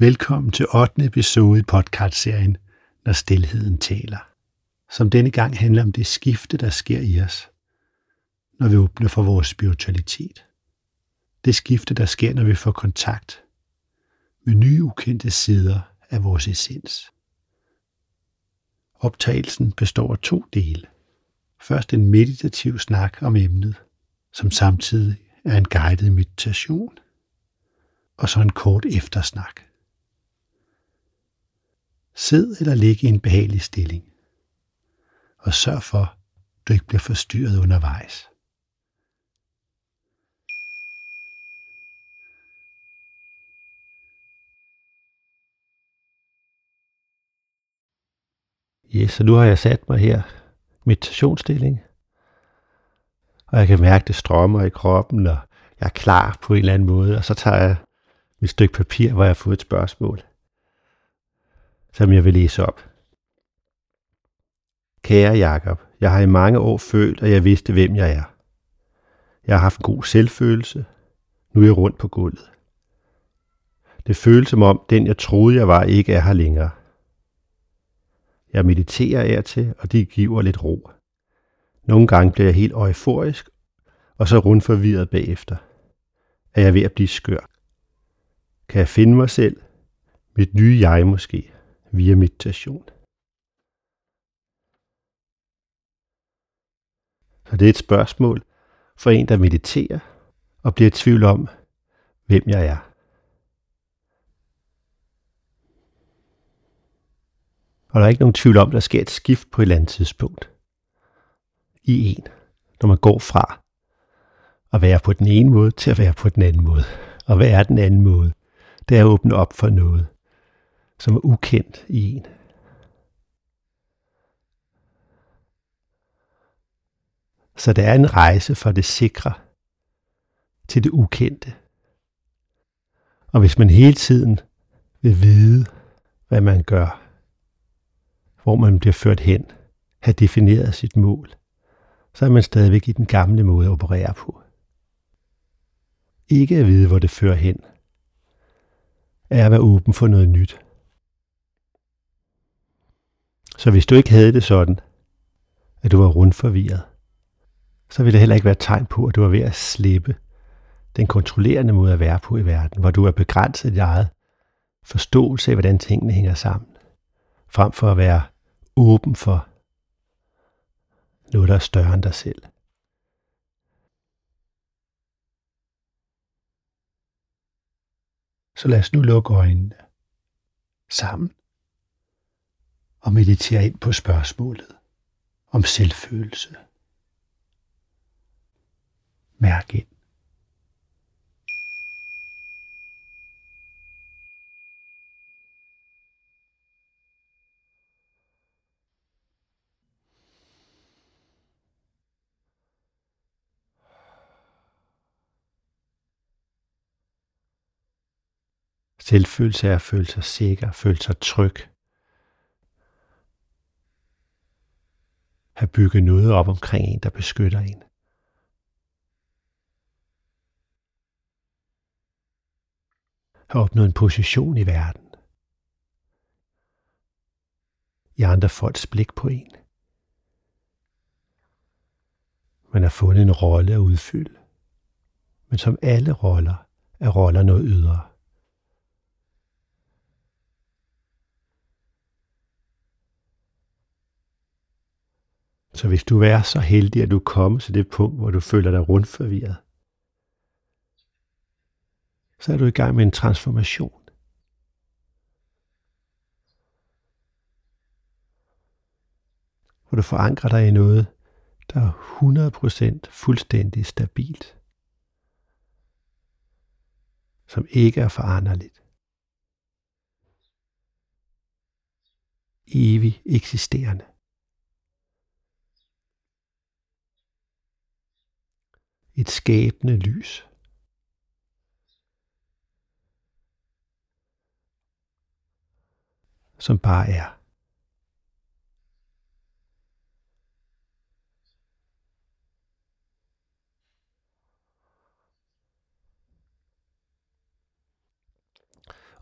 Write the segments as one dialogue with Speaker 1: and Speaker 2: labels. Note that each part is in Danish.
Speaker 1: Velkommen til 8. episode i podcastserien Når Stilheden taler. Som denne gang handler om det skifte, der sker i os, når vi åbner for vores spiritualitet. Det skifte, der sker, når vi får kontakt med nye ukendte sider af vores essens. Optagelsen består af to dele. Først en meditativ snak om emnet, som samtidig er en guided meditation, og så en kort eftersnak. Sid eller lig i en behagelig stilling, og sørg for, at du ikke bliver forstyrret undervejs.
Speaker 2: Yes, så nu har jeg sat mig her meditationsstilling. Og jeg kan mærke, det strømmer i kroppen, og jeg er klar på en eller anden måde. Og så tager jeg mit stykke papir, hvor jeg har fået et spørgsmål, som jeg vil læse op. Kære Jakob, jeg har i mange år følt, at jeg vidste, hvem jeg er. Jeg har haft en god selvfølelse. Nu er jeg rundt på gulvet. Det føles som om, den jeg troede, jeg var, ikke er her længere. Jeg mediterer af til, og det giver lidt ro. Nogle gange bliver jeg helt euforisk, og så rundt forvirret bagefter. Er jeg ved at blive skør? Kan jeg finde mig selv, mit nye jeg måske, via meditation? Så det er et spørgsmål for en, der mediterer og bliver i tvivl om, hvem jeg er. Og der er ikke nogen tvivl om, at der sker et skift på et eller andet tidspunkt. I en. Når man går fra at være på den ene måde til at være på den anden måde. Og hvad er den anden måde? Det er at åbne op for noget, som er ukendt i en. Så det er en rejse fra det sikre til det ukendte. Og hvis man hele tiden vil vide, hvad man gør, hvor man bliver ført hen, have defineret sit mål, så er man stadigvæk i den gamle måde at operere på. Ikke at vide, hvor det fører hen, er at være åben for noget nyt. Så hvis du ikke havde det sådan, at du var rundt forvirret, så ville det heller ikke være et tegn på, at du var ved at slippe den kontrollerende måde at være på i verden, hvor du er begrænset i dit eget forståelse af, hvordan tingene hænger sammen, frem for at være åben for noget, der er større end dig selv.
Speaker 1: Så lad os nu lukke øjnene sammen og meditere ind på spørgsmålet om selvfølelse. Mærk ind.
Speaker 2: Selvfølelse er at føle sig sikker, føle sig tryg. Have bygget noget op omkring en, der beskytter en. Have opnået en position i verden. I andre folks blik på en. Man har fundet en rolle at udfylde. Men som alle roller er roller noget ydre. Så hvis du er så heldig, at du kommer til det punkt, hvor du føler dig rundt forvirret, så er du i gang med en transformation. Hvor du forankrer dig i noget, der er 100% fuldstændig stabilt. Som ikke er foranderligt. Evig eksisterende. Et skabende lys. Som bare er.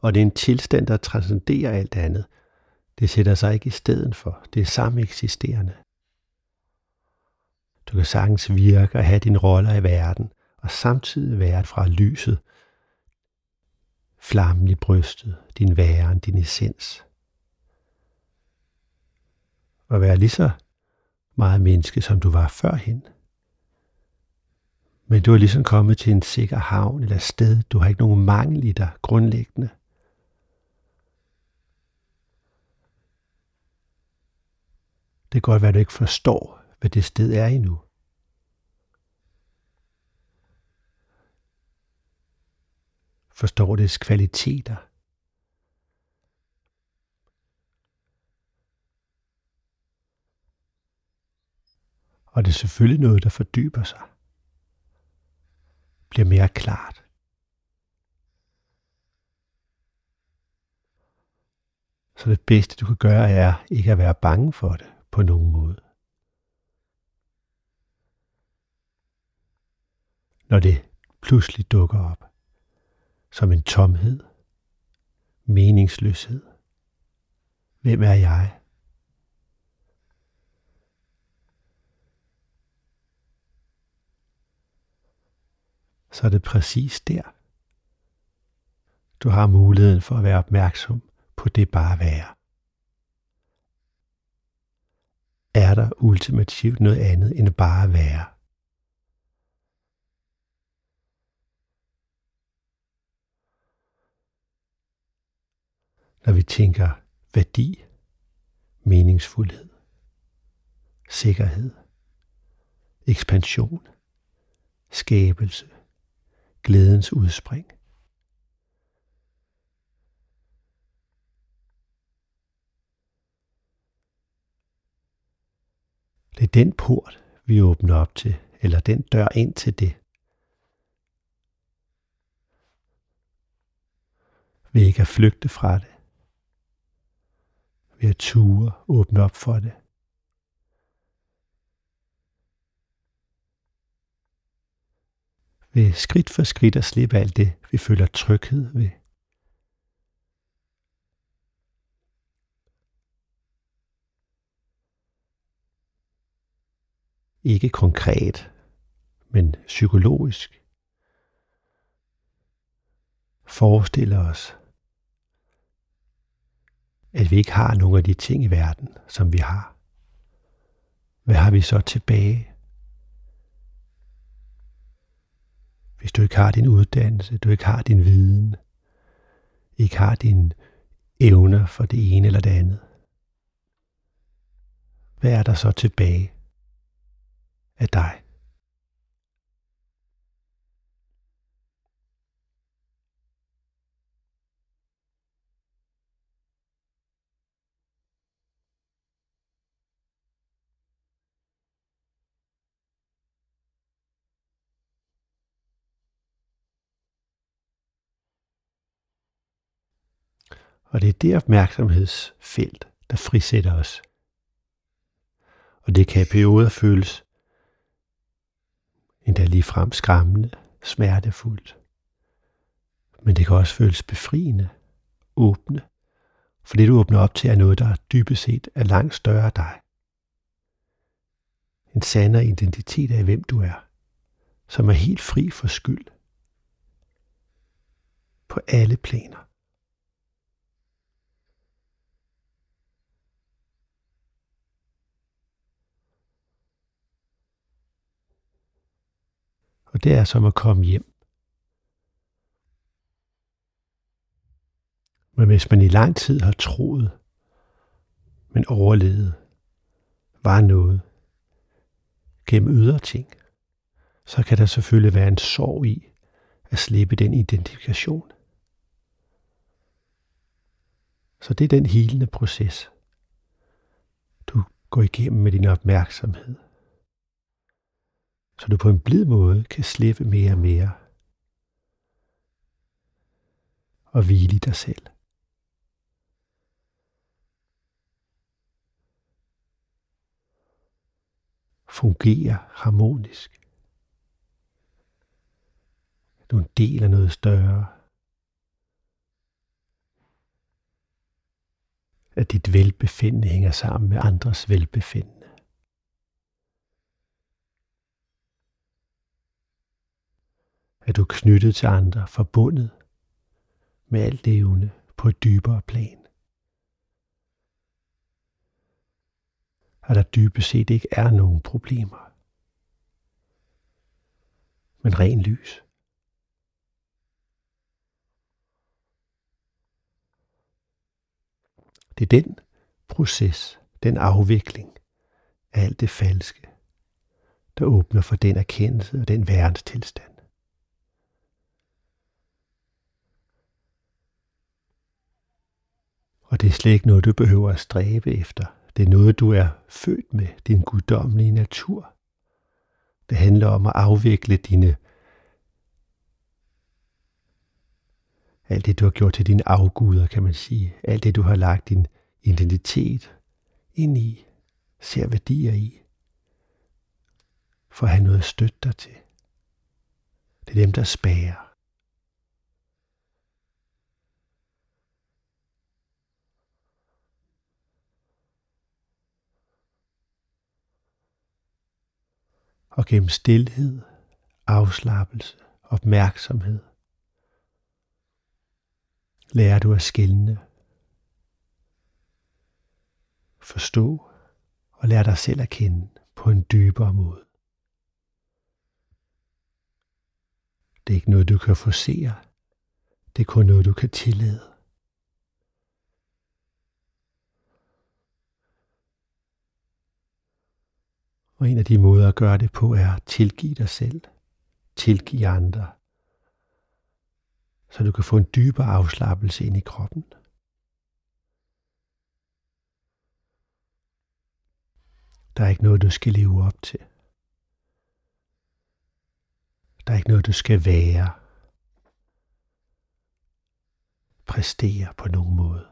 Speaker 2: og det er en tilstand, der transcenderer alt andet. Det sætter sig ikke i stedet for. Det er sameksisterende. eksisterende. Du kan sagtens virke og have dine roller i verden, og samtidig være fra lyset, flammen i brystet, din væren, din essens. Og være lige så meget menneske, som du var førhen. Men du er ligesom kommet til en sikker havn eller sted. Du har ikke nogen mangel i dig grundlæggende. Det kan godt være, at du ikke forstår, hvad det sted er endnu. Forstår dets kvaliteter. Og det er selvfølgelig noget, der fordyber sig. Bliver mere klart. Så det bedste, du kan gøre, er ikke at være bange for det på nogen måde. Når det pludselig dukker op som en tomhed, meningsløshed. Hvem er jeg? Så er det præcis der. Du har muligheden for at være opmærksom på det bare være. er der ultimativt noget andet end bare at være. Når vi tænker værdi, meningsfuldhed, sikkerhed, ekspansion, skabelse, glædens udspring, Det er den port, vi åbner op til, eller den dør ind til det. Ved ikke at flygte fra det. Ved at ture, åbne op for det. Ved skridt for skridt at slippe alt det, vi føler tryghed ved. Ikke konkret, men psykologisk. Forestiller os, at vi ikke har nogen af de ting i verden, som vi har. Hvad har vi så tilbage? Hvis du ikke har din uddannelse, du ikke har din viden, ikke har dine evner for det ene eller det andet. Hvad er der så tilbage? af dig. Og det er det opmærksomhedsfelt, der frisætter os. Og det kan i perioder føles endda ligefrem skræmmende, smertefuldt. Men det kan også føles befriende, åbne, for det du åbner op til er noget, der dybest set er langt større af dig. En sandere identitet af, hvem du er, som er helt fri for skyld. På alle planer. Og det er som at komme hjem. Men hvis man i lang tid har troet, men overlevet, var noget gennem ydre ting, så kan der selvfølgelig være en sorg i at slippe den identifikation. Så det er den helende proces, du går igennem med din opmærksomhed så du på en blid måde kan slippe mere og mere og hvile i dig selv. Fungere harmonisk. Du er en del af noget større. at dit velbefindende hænger sammen med andres velbefindende. At du er knyttet til andre, forbundet med alt levende på et dybere plan. At der dybest set ikke er nogen problemer, men ren lys. Det er den proces, den afvikling af alt det falske, der åbner for den erkendelse og den verdenstilstand. Og det er slet ikke noget, du behøver at stræbe efter. Det er noget, du er født med, din guddommelige natur. Det handler om at afvikle dine alt det, du har gjort til dine afguder, kan man sige. Alt det, du har lagt din identitet ind i, ser værdier i, for at have noget at støtte dig til. Det er dem, der spærer. Og gennem stillhed, afslappelse, opmærksomhed, lærer du at skælne, forstå og lære dig selv at kende på en dybere måde. Det er ikke noget, du kan forsere. Det er kun noget, du kan tillade. Og en af de måder at gøre det på er at tilgive dig selv, tilgive andre, så du kan få en dybere afslappelse ind i kroppen. Der er ikke noget, du skal leve op til. Der er ikke noget, du skal være. Præstere på nogen måde.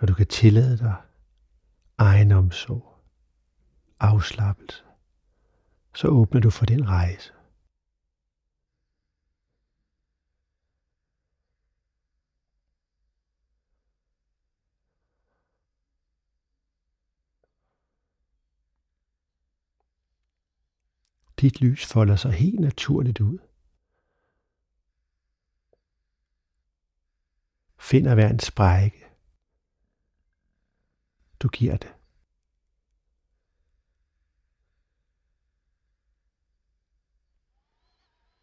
Speaker 2: Når du kan tillade dig egenomsorg, afslappelse, så åbner du for den rejse. Dit lys folder sig helt naturligt ud. Finder hver en sprække. Du giver det.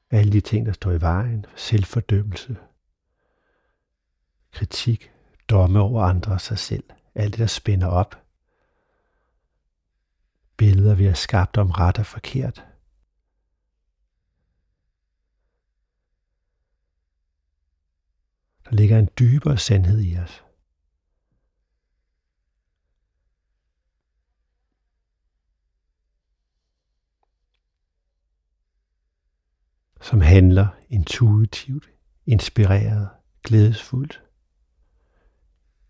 Speaker 2: Alle de ting, der står i vejen, selvfordømmelse, kritik, domme over andre og sig selv, alt det, der spænder op, billeder, vi har skabt om ret og forkert, Der ligger en dybere sandhed i os. Som handler intuitivt, inspireret, glædesfuldt,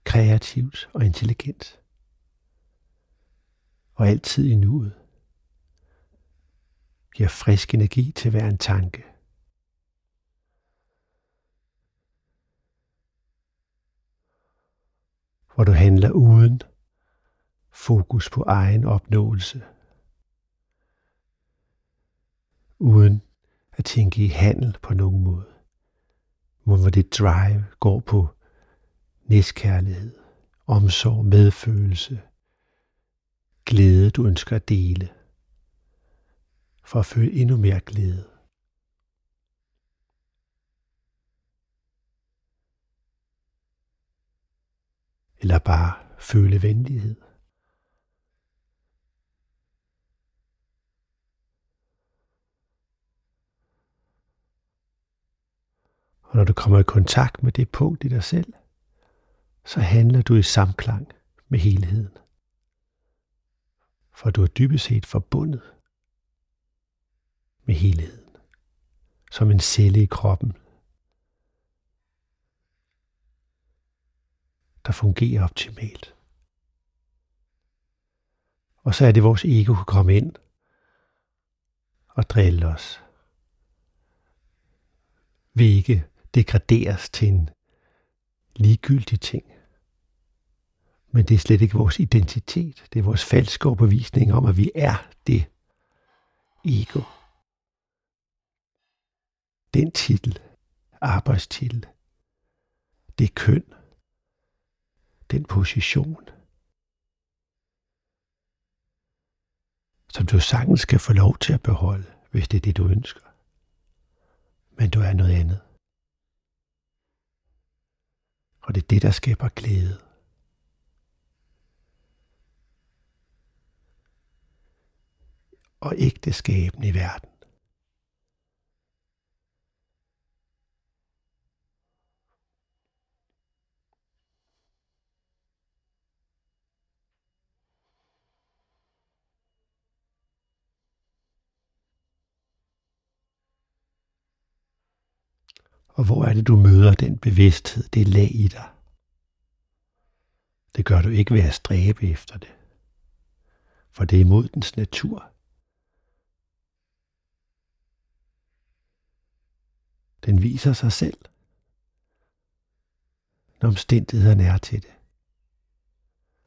Speaker 2: kreativt og intelligent. Og altid i nuet. Giver frisk energi til hver en tanke. hvor du handler uden fokus på egen opnåelse, uden at tænke i handel på nogen måde, hvor det drive går på næstkærlighed, omsorg, medfølelse, glæde, du ønsker at dele, for at føle endnu mere glæde. eller bare føle venlighed. Og når du kommer i kontakt med det punkt i dig selv, så handler du i samklang med helheden. For du er dybest set forbundet med helheden, som en celle i kroppen, der fungerer optimalt. Og så er det vores ego kan komme ind og drille os. Vi ikke degraderes til en ligegyldig ting. Men det er slet ikke vores identitet. Det er vores falske overbevisning om, at vi er det ego. Den titel, arbejdstitel, det køn, den position, som du sagtens skal få lov til at beholde, hvis det er det, du ønsker. Men du er noget andet. Og det er det, der skaber glæde. Og ægteskaben i verden. Og hvor er det, du møder den bevidsthed, det lag i dig? Det gør du ikke ved at stræbe efter det. For det er imod dens natur. Den viser sig selv, når omstændighederne er til det.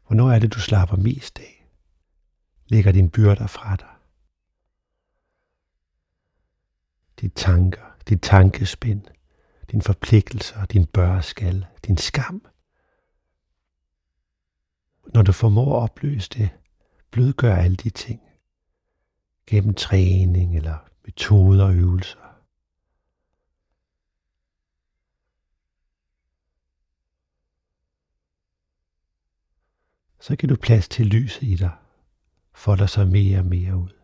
Speaker 2: Hvornår er det, du slapper mest af? Lægger dine byrder fra dig? De tanker, dit tankespind, din forpligtelser, din bør skal, din skam. Når du formår at opløse det, blødgør alle de ting gennem træning eller metoder og øvelser. Så kan du plads til lyset i dig, folder sig mere og mere ud,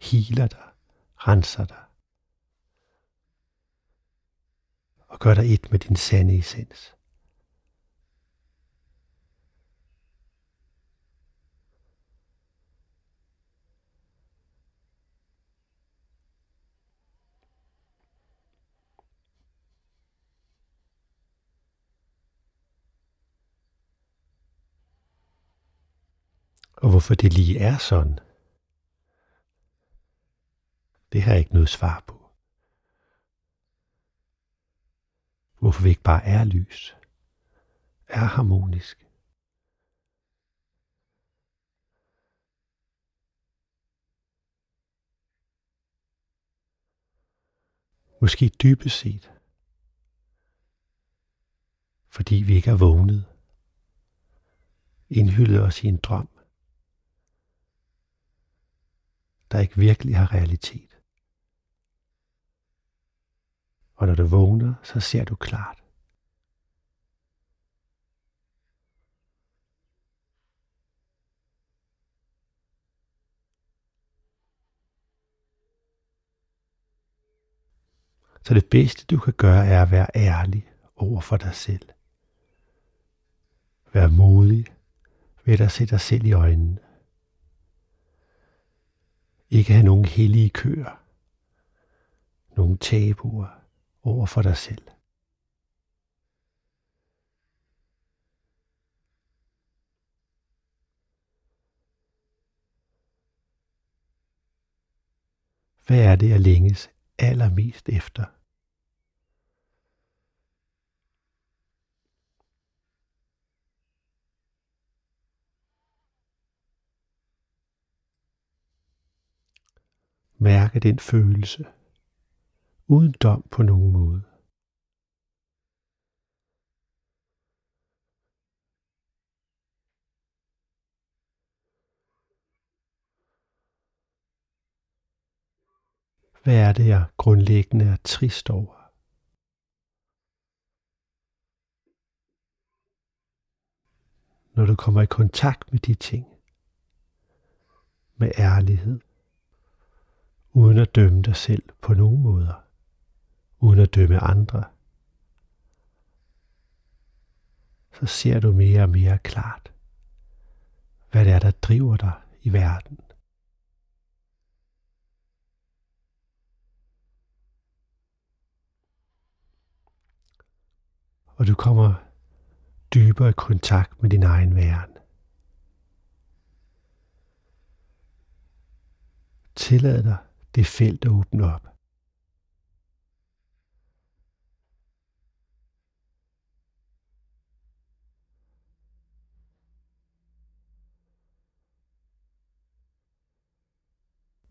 Speaker 2: healer dig, renser dig. Og gør dig et med din sande essens. Og hvorfor det lige er sådan, det har jeg ikke noget svar på. Hvorfor vi ikke bare er lys, er harmonisk. Måske dybest set, fordi vi ikke er vågnet, indhyldet os i en drøm, der ikke virkelig har realitet. Og når du vågner, så ser du klart. Så det bedste du kan gøre er at være ærlig over for dig selv. Vær modig ved at se dig selv i øjnene. Ikke have nogen hellige køer, nogen tabuer, over for dig selv. Hvad er det, jeg længes allermest efter? Mærke den følelse uden dom på nogen måde. Hvad er det, jeg grundlæggende er trist over? Når du kommer i kontakt med de ting, med ærlighed, uden at dømme dig selv på nogen måder uden at dømme andre, så ser du mere og mere klart, hvad det er, der driver dig i verden. Og du kommer dybere i kontakt med din egen væren. Tillad dig det felt at åbne op. –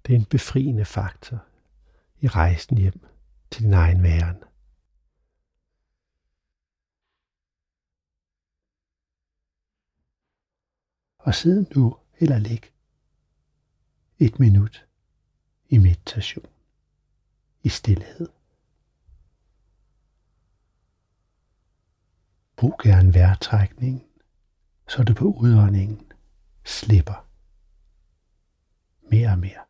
Speaker 2: Det er en befriende faktor i rejsen hjem til din egen væren.
Speaker 1: Og sid nu eller læg et minut i meditation, i stillhed. Brug gerne vejrtrækningen, så du på udåndingen slipper mere og mere.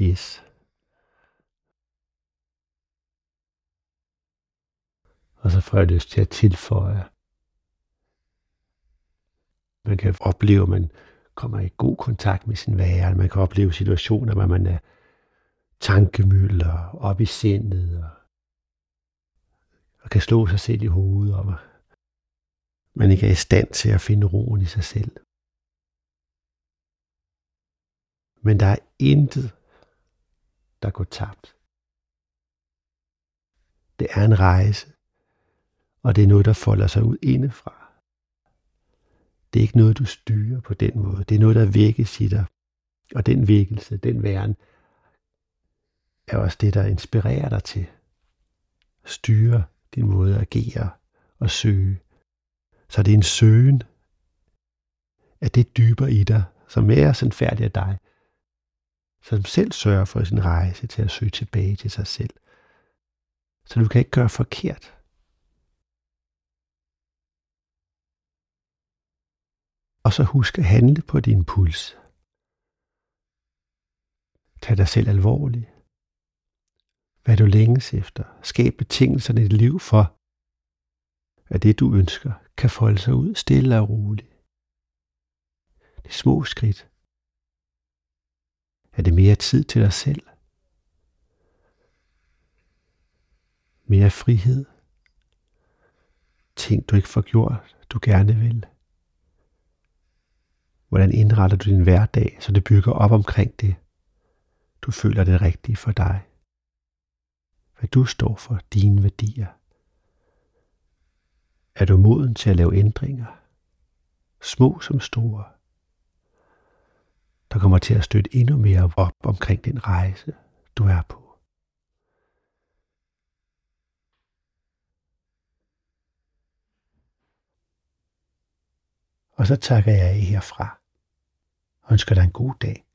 Speaker 2: Yes. Og så får jeg lyst til at tilføje. Man kan opleve, at man kommer i god kontakt med sin være. Man kan opleve situationer, hvor man er tankemøller op i sindet og, og kan slå sig selv i hovedet, og man ikke er i stand til at finde roen i sig selv. Men der er intet der går tabt. Det er en rejse, og det er noget, der folder sig ud indefra. Det er ikke noget, du styrer på den måde. Det er noget, der vækkes i dig. Og den vækkelse, den væren, er også det, der inspirerer dig til. Styre din måde at agere og søge. Så det er en søgen af det dybere i dig, som er sandfærdig af dig, som selv sørger for sin rejse til at søge tilbage til sig selv. Så du kan ikke gøre forkert. Og så husk at handle på din puls. Tag dig selv alvorligt. Hvad du længes efter. Skab betingelserne i dit liv for, at det du ønsker kan folde sig ud stille og roligt. De små skridt, er det mere tid til dig selv? Mere frihed? Ting, du ikke får gjort, du gerne vil? Hvordan indretter du din hverdag, så det bygger op omkring det, du føler det rigtige for dig? Hvad du står for, dine værdier? Er du moden til at lave ændringer? Små som store der kommer til at støtte endnu mere op omkring den rejse, du er på. Og så takker jeg af herfra og ønsker dig en god dag.